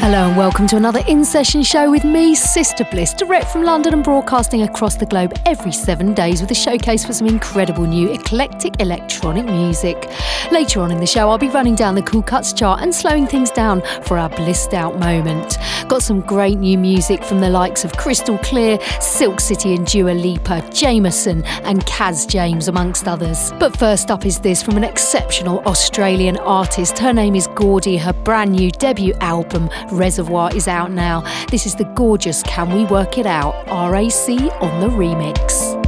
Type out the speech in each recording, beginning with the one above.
Hello and welcome to another in session show with me, Sister Bliss, direct from London and broadcasting across the globe every seven days with a showcase for some incredible new eclectic electronic music. Later on in the show, I'll be running down the Cool Cuts chart and slowing things down for our blissed out moment. Got some great new music from the likes of Crystal Clear, Silk City and Dua Lipa, Jameson, and Kaz James, amongst others. But first up is this from an exceptional Australian artist. Her name is Gordi. Her brand new debut album, Reservoir, is out now. This is the gorgeous Can We Work It Out? RAC on the remix.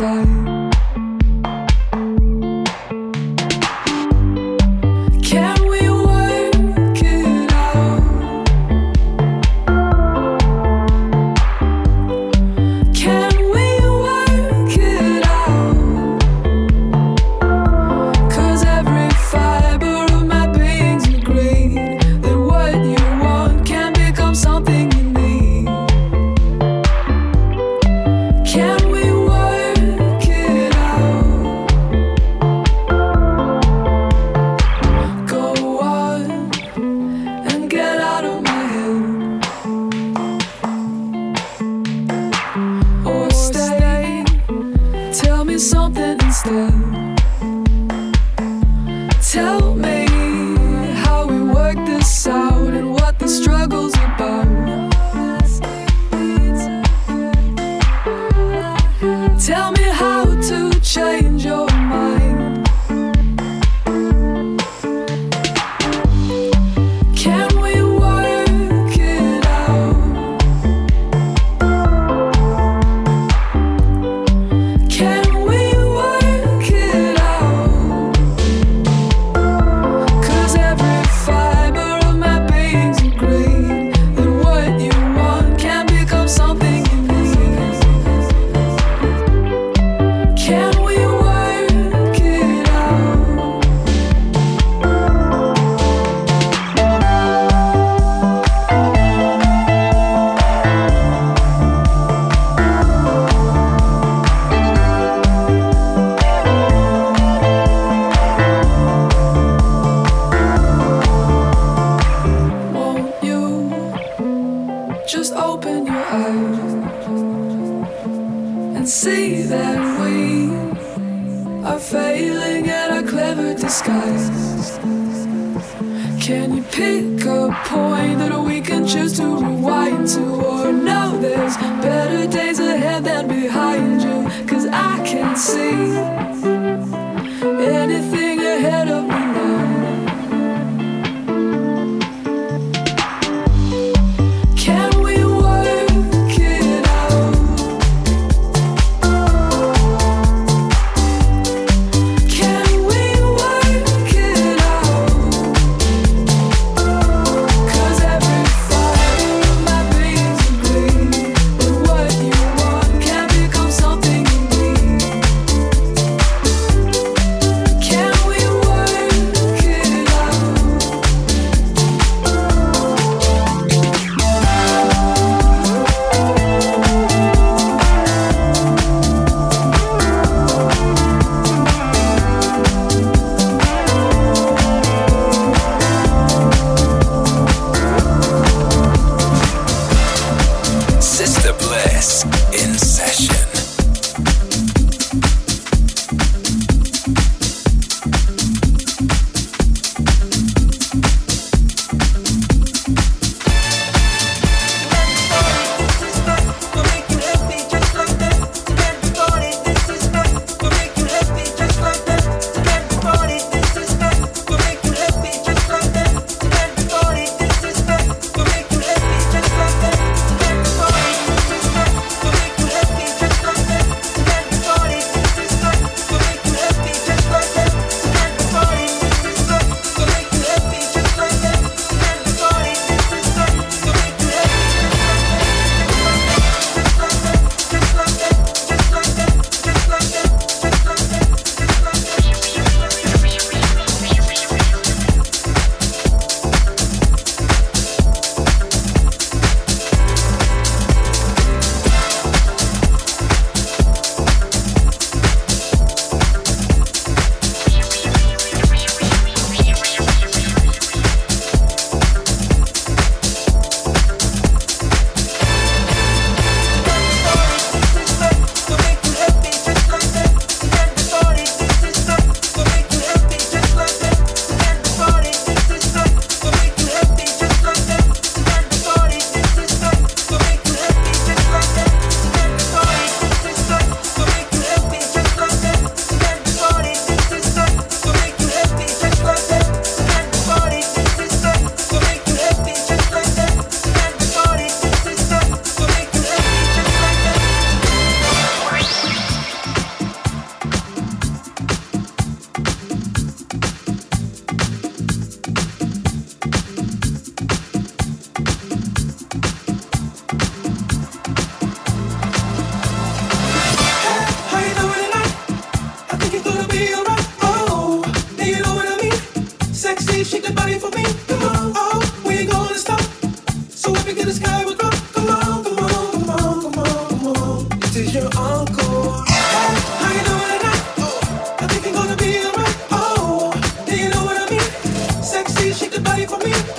Keep disguise? Can you pick a point that we can choose to rewind to? Or know there's better days ahead than behind you? Cause I can see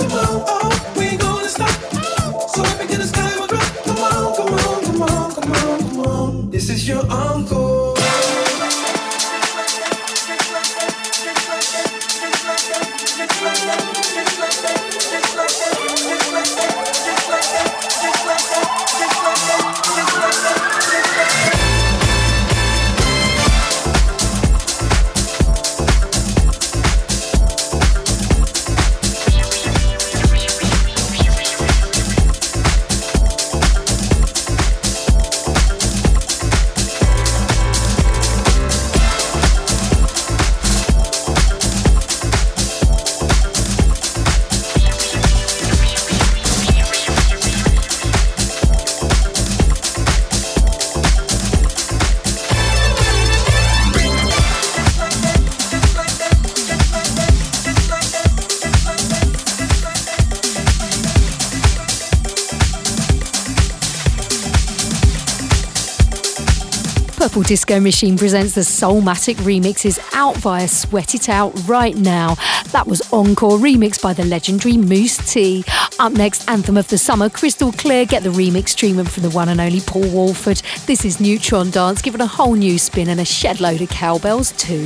oh, oh. oh. Purple Disco Machine presents the Soulmatic remixes out via Sweat It Out right now. That was Encore remixed by the legendary Mousse T. Up next, Anthem of the Summer, Crystal Clear get the remix treatment from the one and only Paul Woolford. This is Neutron Dance, given a whole new spin and a shed load of cowbells too.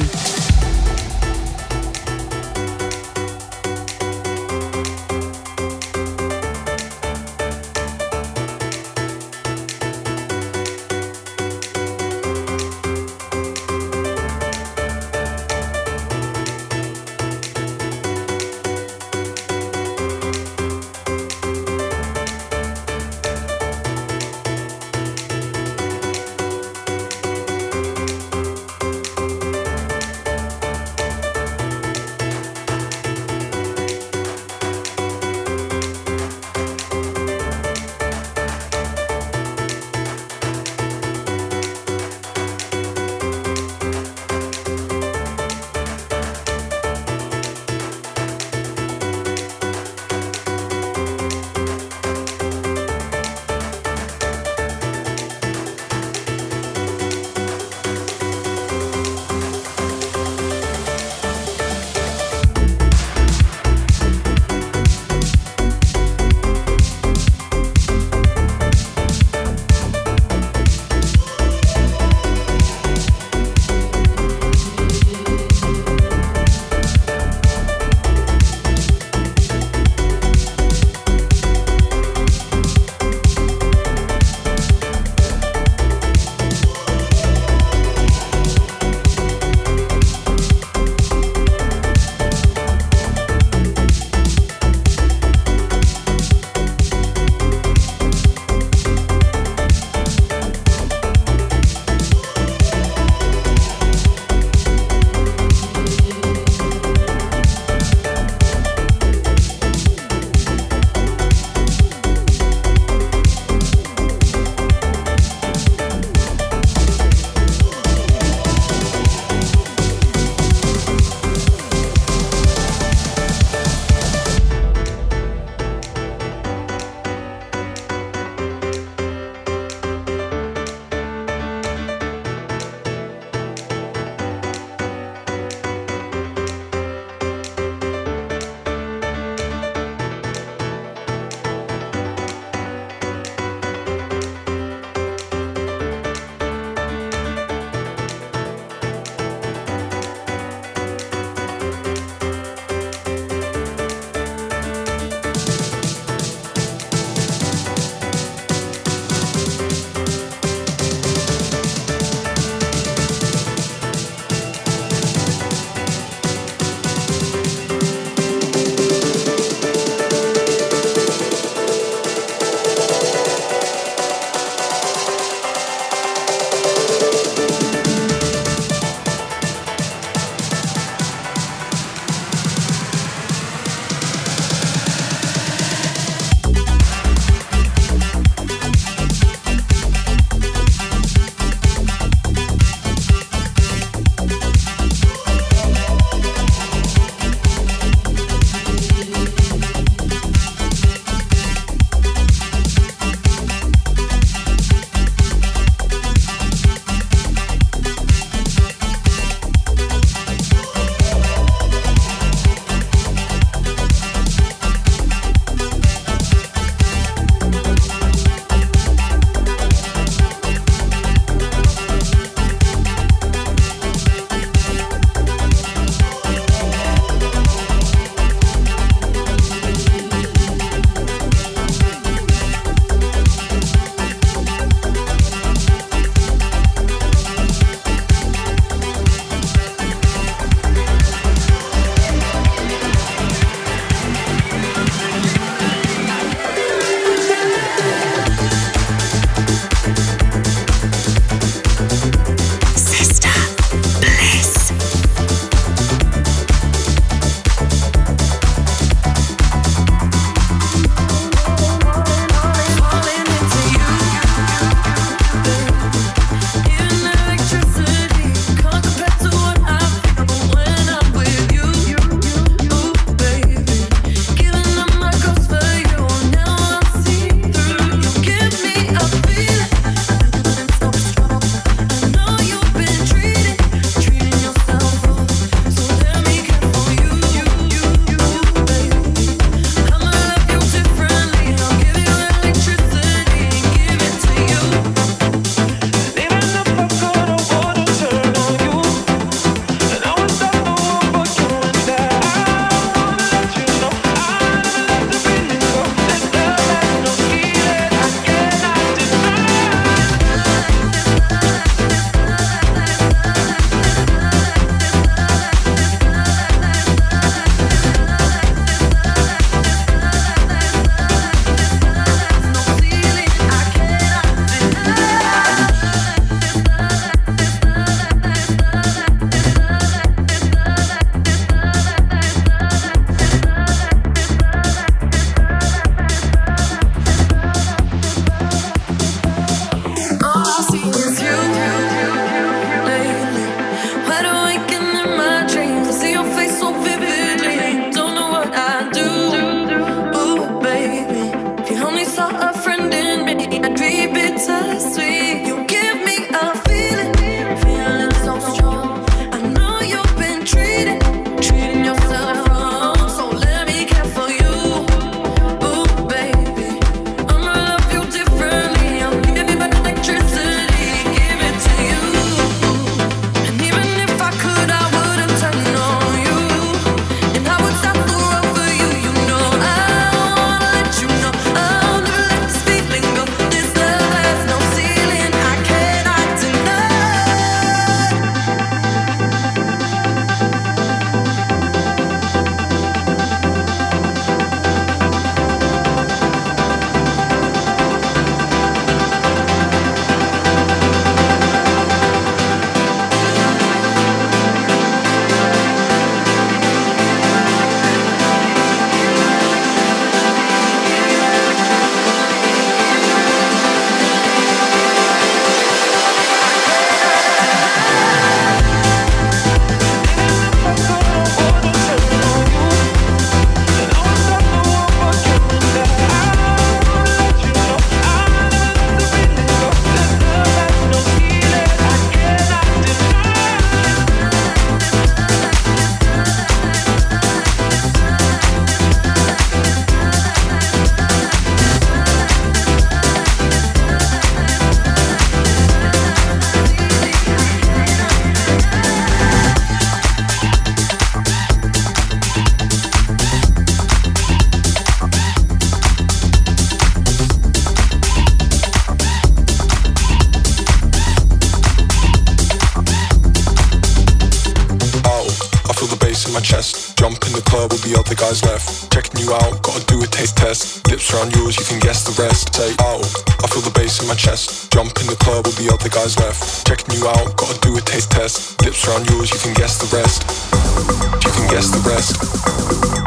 Rest.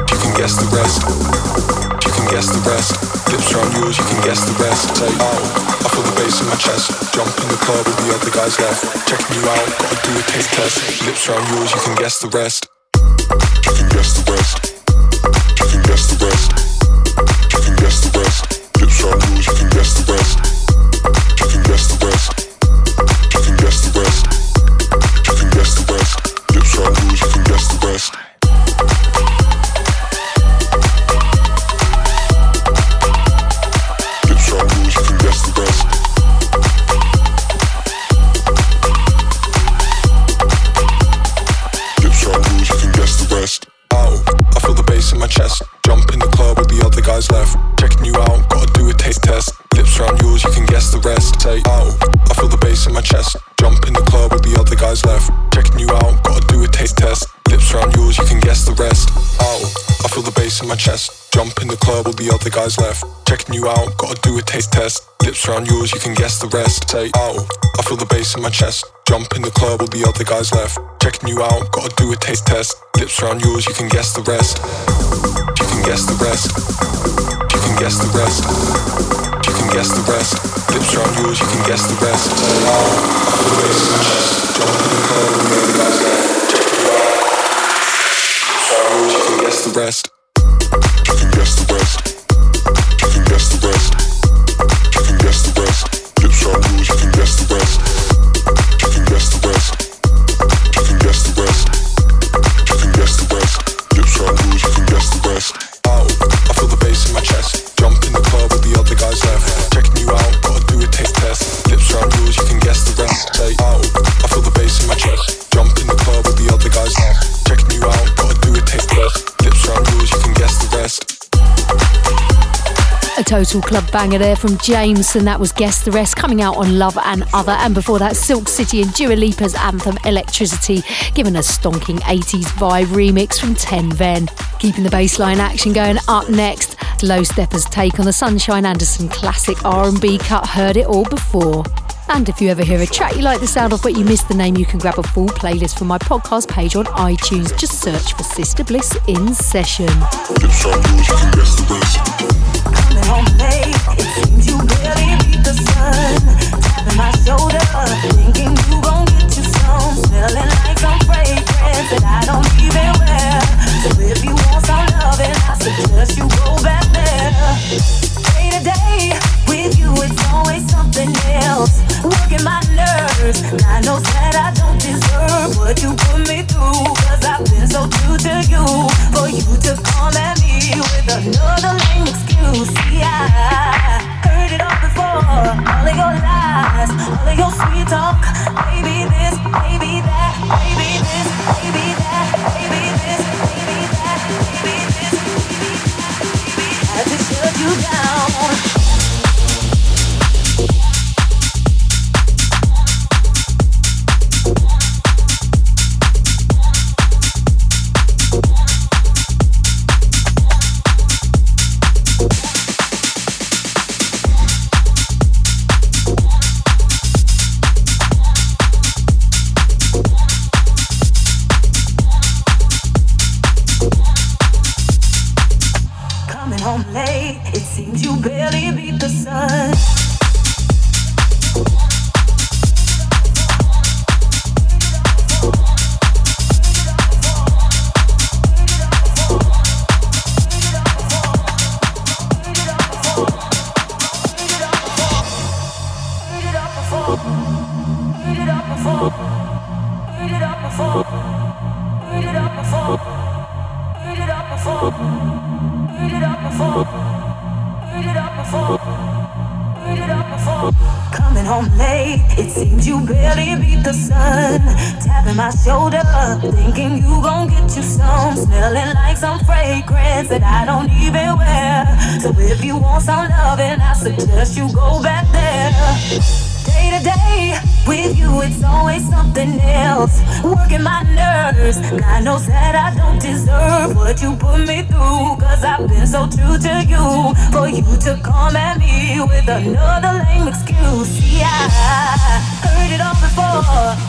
You can guess the rest. You can guess the rest. Lips around yours, you can guess the rest. Say, oh, I feel the bass in my chest. Jump in the club with the other guys left. Checking you out, gotta do a taste test. Lips around yours, you can guess the rest. Guys left. Checking you out, gotta do a taste test. Lips around yours, you can guess the rest. Say, oh, I feel the bass in my chest. Jump in the club with the other guys left. Checking you out, gotta do a taste test. Lips around yours, you can guess the rest. You can guess the rest. You can guess the rest. You can guess the rest. Lips around yours, you can guess the rest. Say, oh, I feel the bass in my chest. Jump in the club with the other guys left. Checking you out. Lips around yours, you can guess the rest. Total club banger there from James, and That was Guess the Rest coming out on Love and Other. And before that, Silk City and Dua Lipa's anthem Electricity, giving a stonking 80s vibe remix from Ten Ven. Keeping the bassline action going up next. Low Steppa's take on the Sunshine Anderson classic R&B cut Heard It All Before. And if you ever hear a track you like the sound of but you missed the name, you can grab a full playlist from my podcast page on iTunes. Just search for Sister Bliss in Session. You go back there. Day to day you, it's always something else. Working my nerves. God knows that I don't deserve what you put me through. Cause I've been so true to you. For you to come at me with another lame excuse. See, I heard it all before. All of your lies, all of your sweet talk. Maybe this, maybe that, maybe home late, it seems you barely beat the sun. Tapping my shoulder, thinking you gon' get you some. Smelling like some fragrance that I don't even wear. So if you want some loving, I suggest you go back there. With you, it's always something else. Working my nerves. God knows that I don't deserve what you put me through. Cause I've been so true to you. For you to come at me with another lame excuse. See, I heard it all before.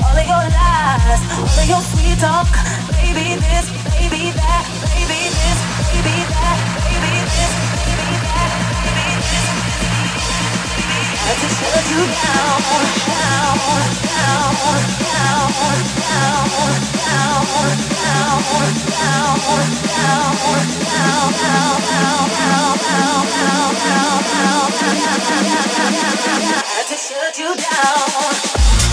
All of your lies, all of your sweet talk. Baby this, baby that, baby I just shut you down.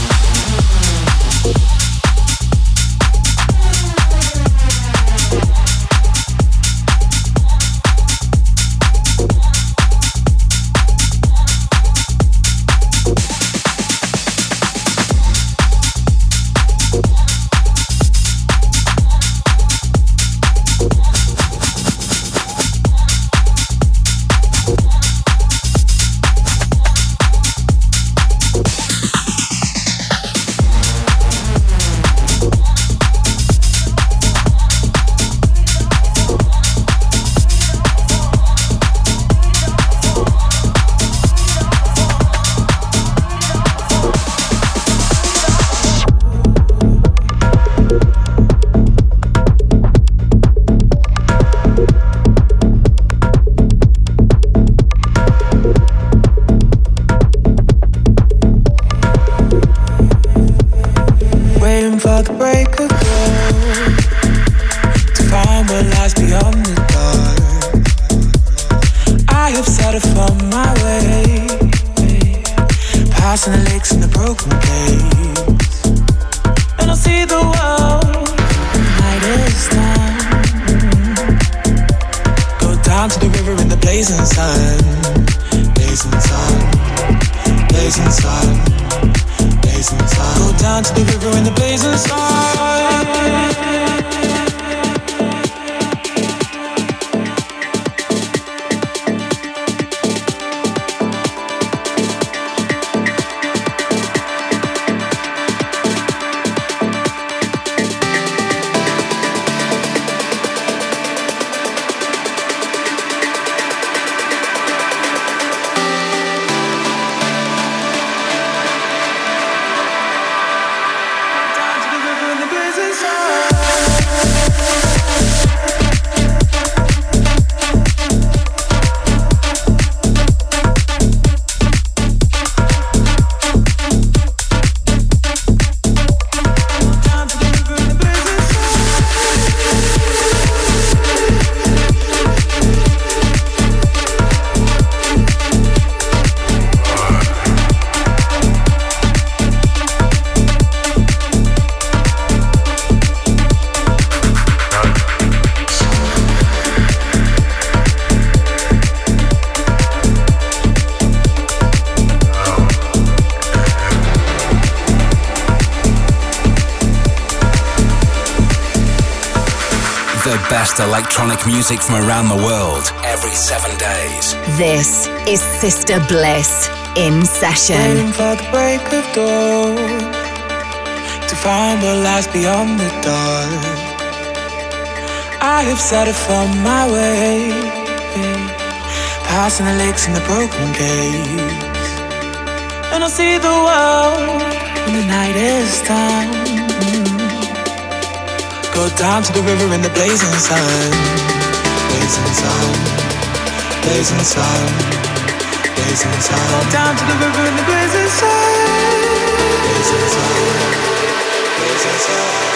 Best electronic music from around the world every seven days. This is Sister Bliss in session. Waiting for the break of dawn to find what lies beyond the dark. I have set it on my way, passing the lakes and the broken gates, and I'll see the world when the night is done. Go down to the river in the blazing sun, blazing sun, blazing sun, blazing sun. Go down to the river in the blazing sun, blazing sun, blazing sun.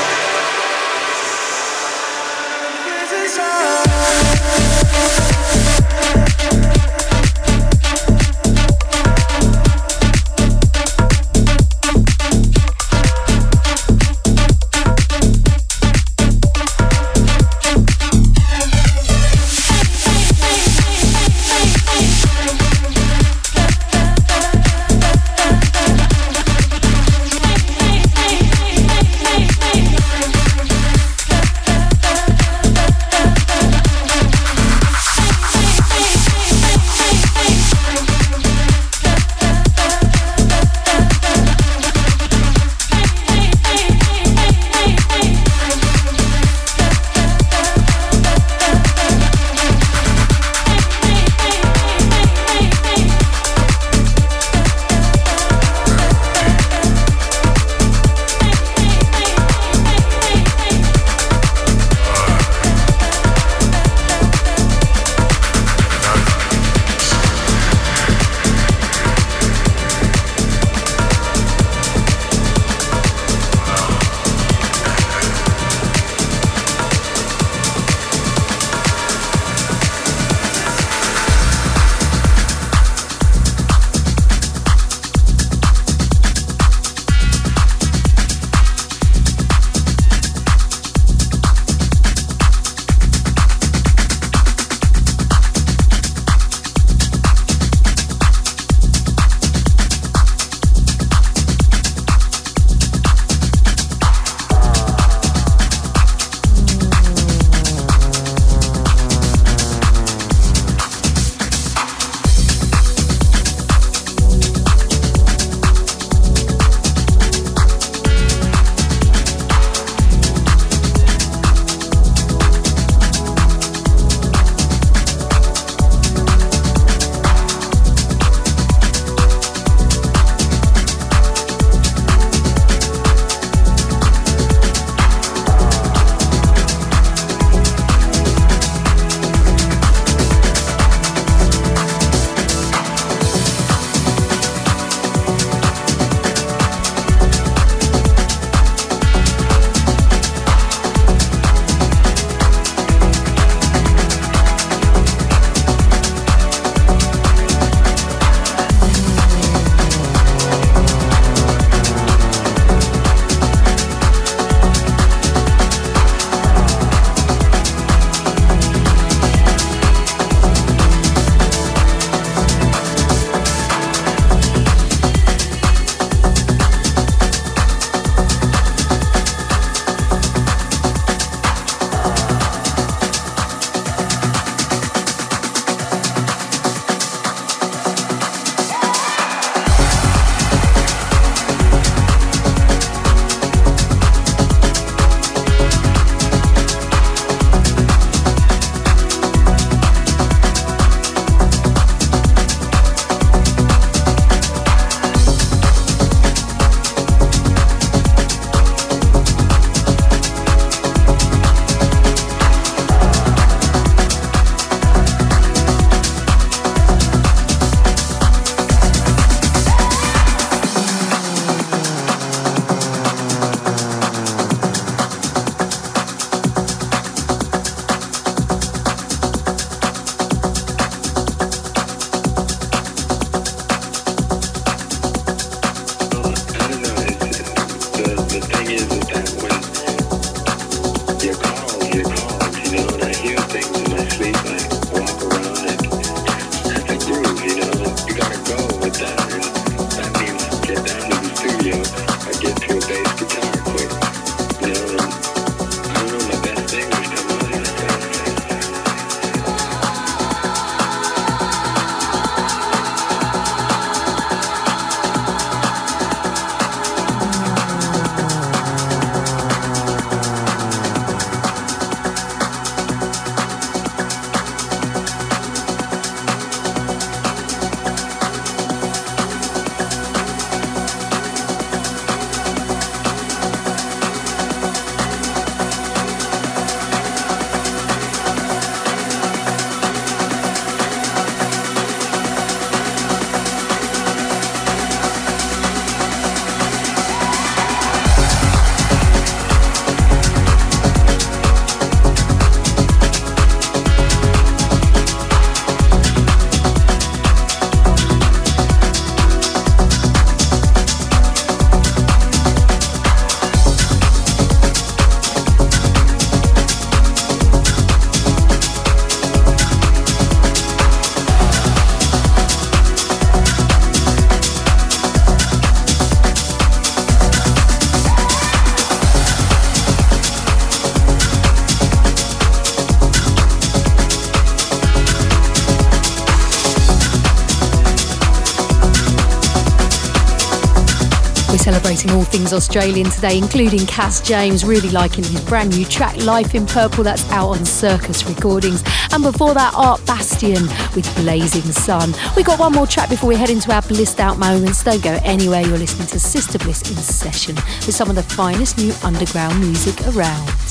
Celebrating all things Australian today, including Cass James, really liking his brand new track Life in Purple that's out on Circus Recordings. And before that, Art Bastion with Blazing Sun. We got one more track before we head into our blissed out moments. Don't go anywhere, you're listening to Sister Bliss in session with some of the finest new underground music around.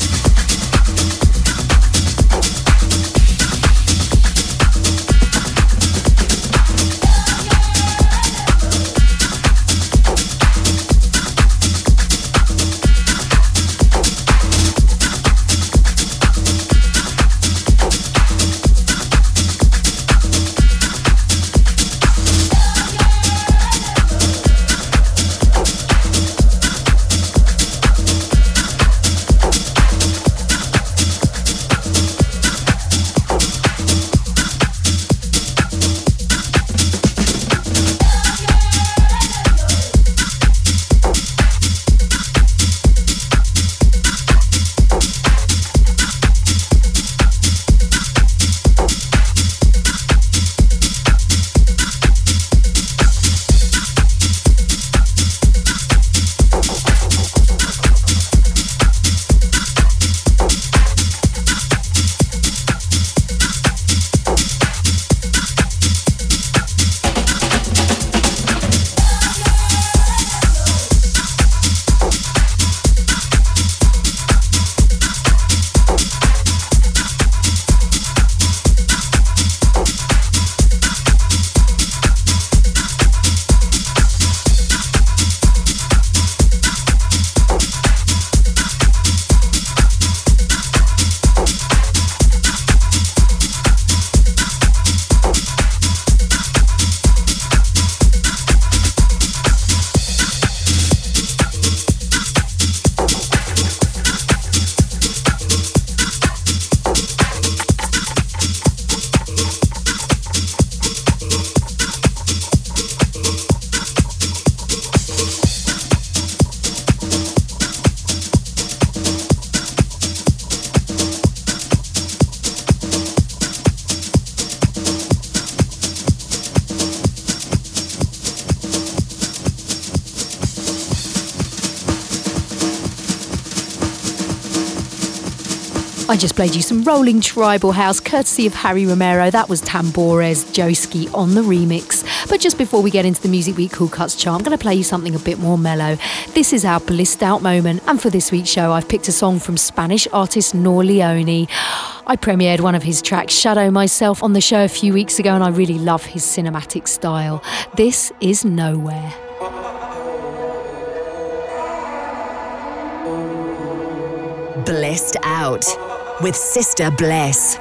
Just played you some rolling tribal house courtesy of Harry Romero. That was Tambores Joeski on the remix. But just before we get into the Music Week Cool Cuts chart, I'm going to play you something a bit more mellow. This is our blissed out moment. And for this week's show, I've picked a song from Spanish artist Nor Leone. I premiered one of his tracks, Shadow Myself, on the show a few weeks ago, and I really love his cinematic style. This is Nowhere. Blissed out with Sister Bliss.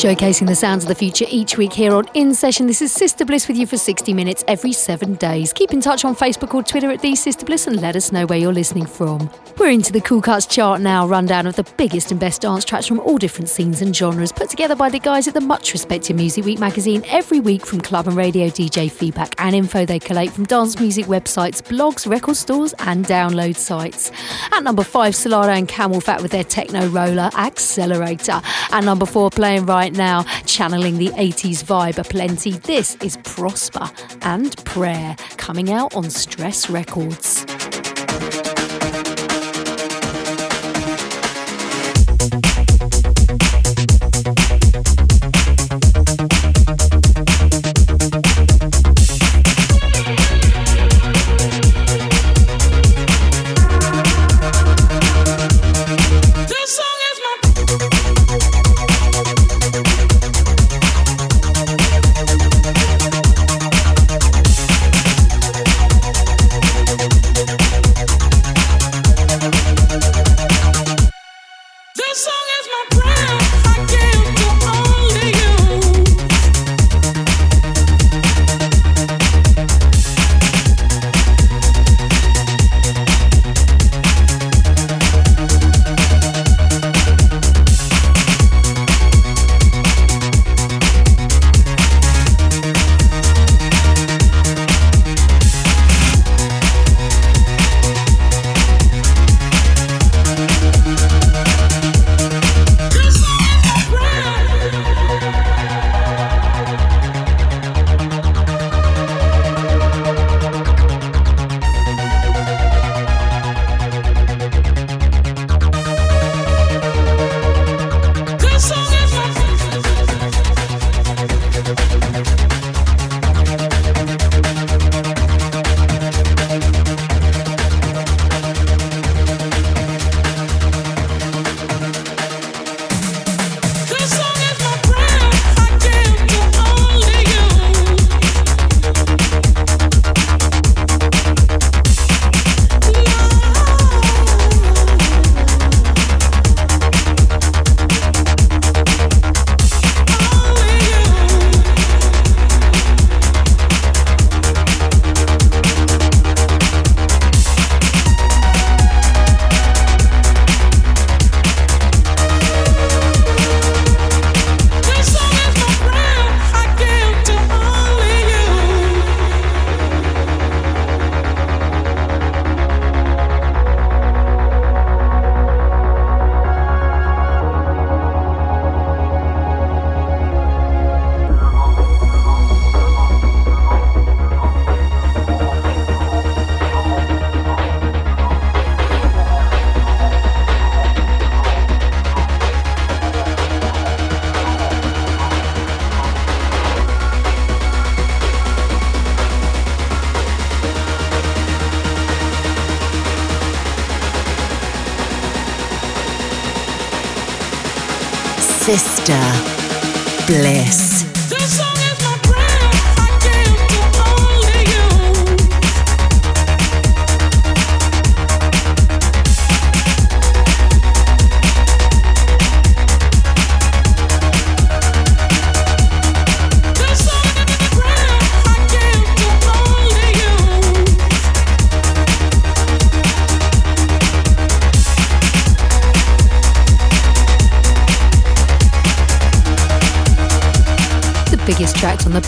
Showcasing the sounds of the future each week here on In Session. This is Sister Bliss with you for 60 minutes every seven days. Keep in touch on Facebook or Twitter at The Sister Bliss and let us know where you're listening from. We're into the Cool Cuts chart now, rundown of the biggest and best dance tracks from all different scenes and genres, put together by the guys at the much respected Music Week magazine every week from club and radio DJ feedback and info they collate from dance music websites, blogs, record stores, and download sites. At number five, Solardo and CamelPhat with their techno roller Accelerator. At number four, playing right now, channeling the 80s vibe aplenty. This is Prosper and Prayer coming out on Stress Records.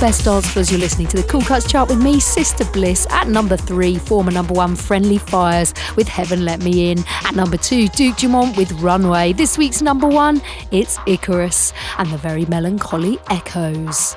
Best dance floors. You're listening to the Cool Cuts chart with me, Sister Bliss. At number three, former number one, Friendly Fires with Heaven Let Me In. At number two, Duke Dumont with Runway. This week's number one, it's Icarus and the very melancholy Echoes.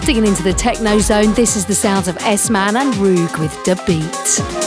Digging into the techno zone. This is the sounds of S Man and Roog with the beat.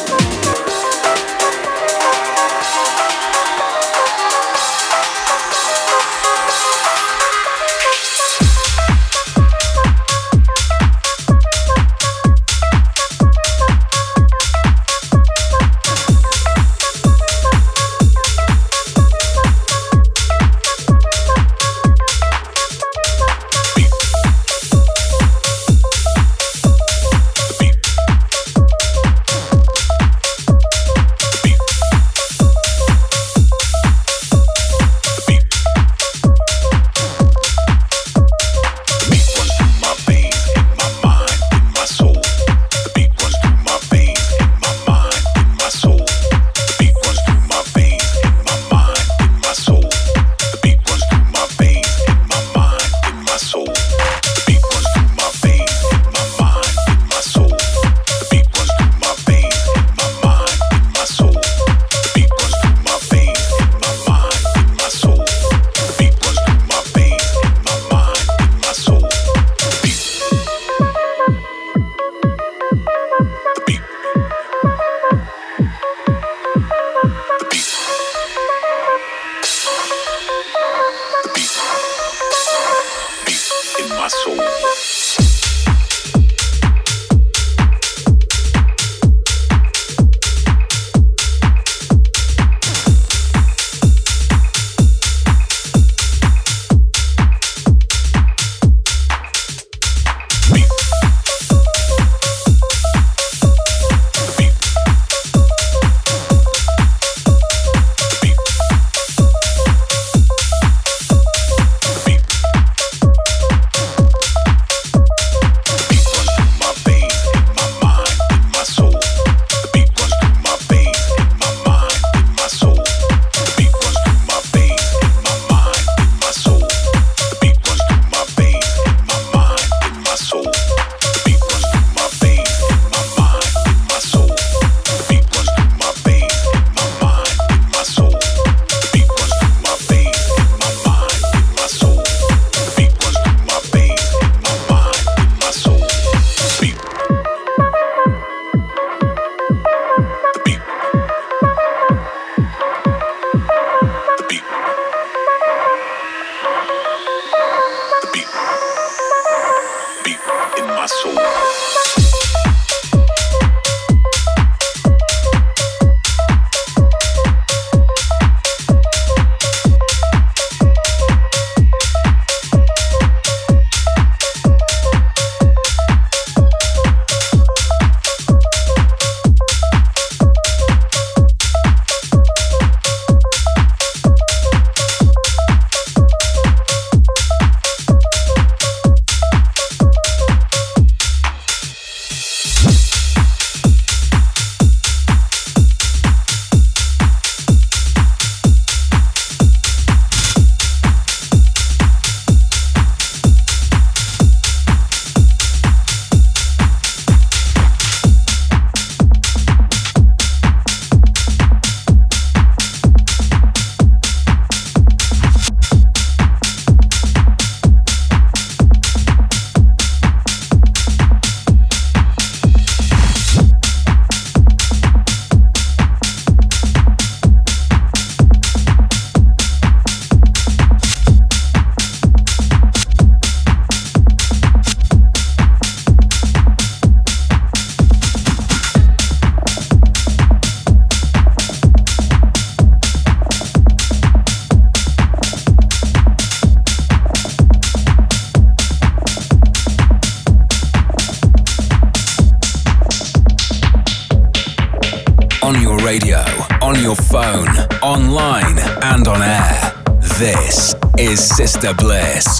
Bliss. Bliss.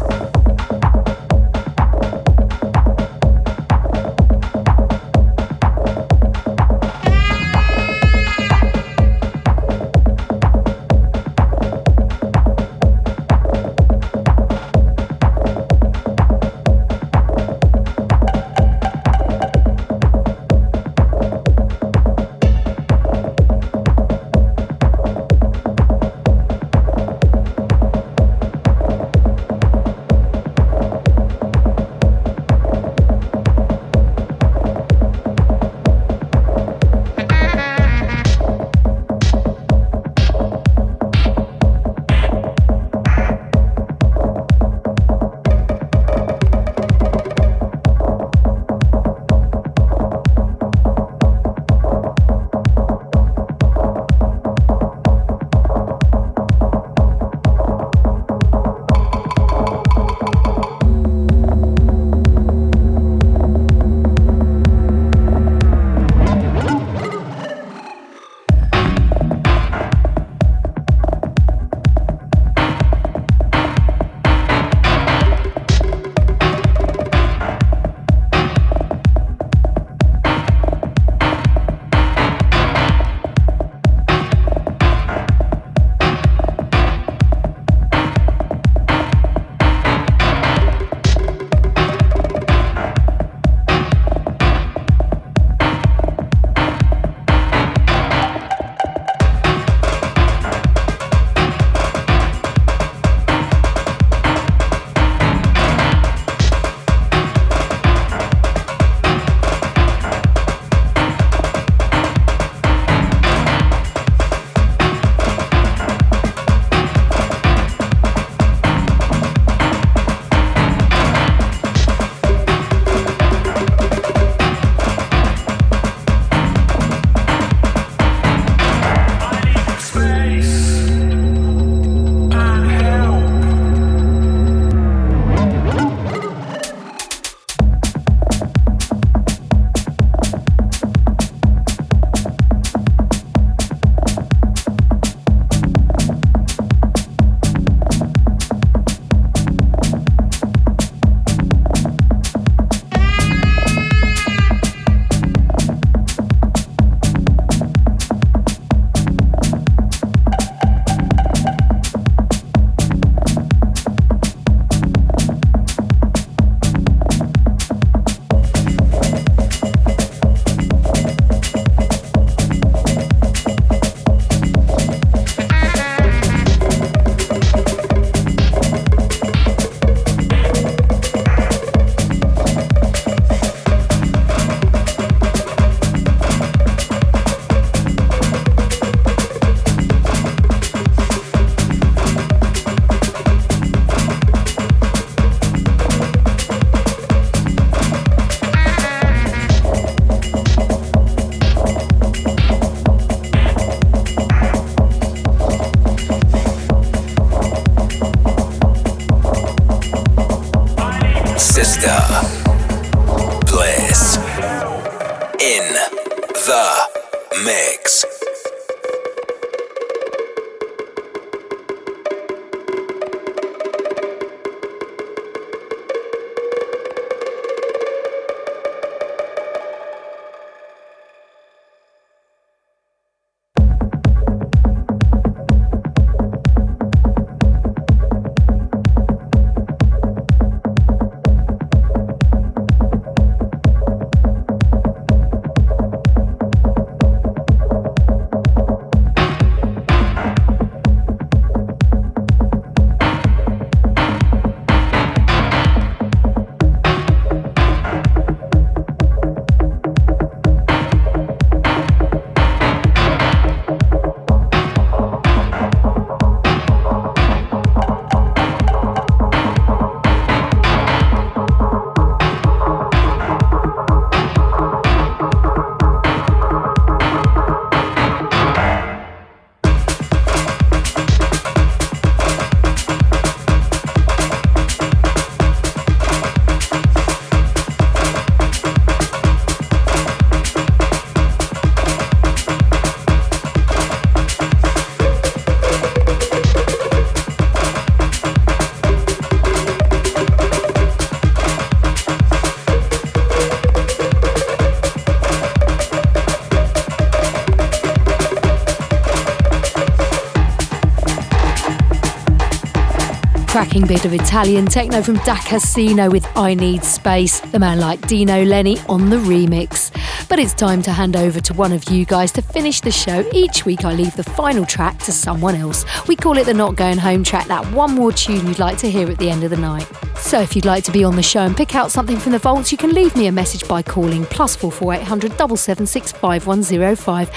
Cracking bit of Italian techno from Da Casino with I Need Space, the man like Dino Lenny on the remix. But it's time to hand over to one of you guys to finish the show. Each week I leave the final track to someone else. We call it the Not Going Home track, that one more tune you'd like to hear at the end of the night. So if you'd like to be on the show and pick out something from the vaults, you can leave me a message by calling plus four four eight hundred double seven six five one zero five.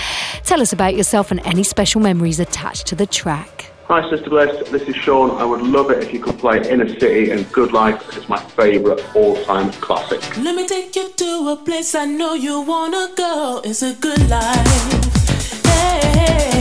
Tell us about yourself and any special memories attached to the track. Hi, Sister Bliss. This is Sean. I would love it if you could play Inner City and Good Life. It's my favourite all-time classic. Let me take you to a place I know you wanna go. It's a good life. Hey,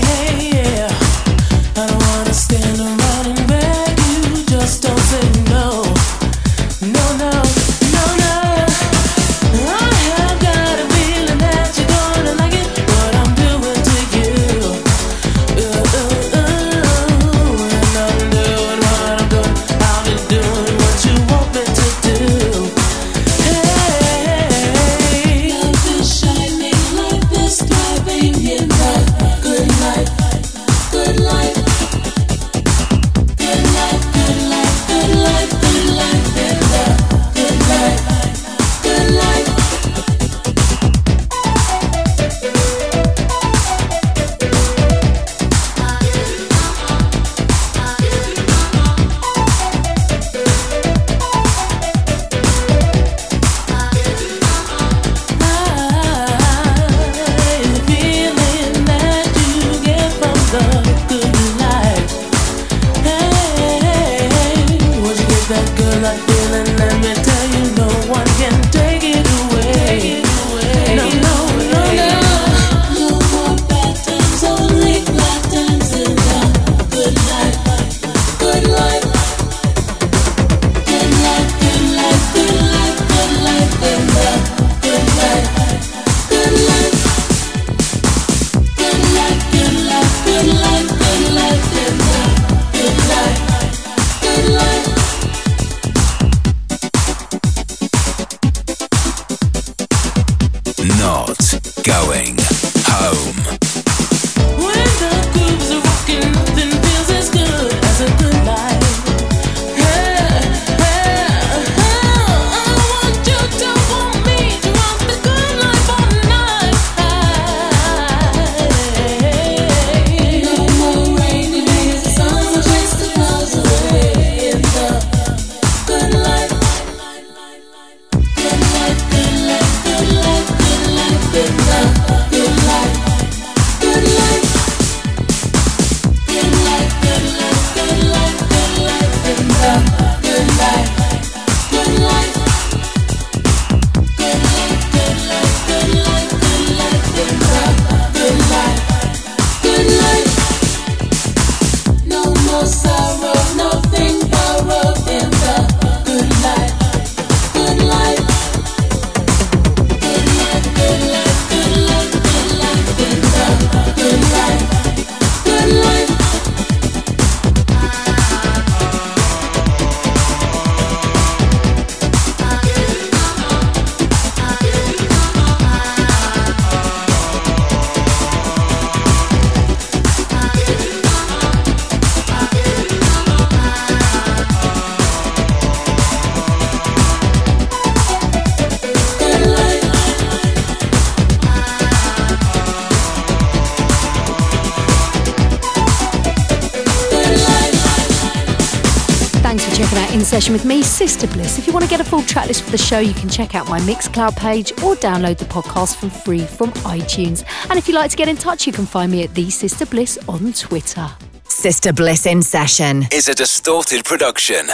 the show, you can check out my Mixcloud page or download the podcast for free from iTunes. And if you'd like to get in touch, you can find me at The Sister Bliss on Twitter. Sister Bliss in Session is a distorted production.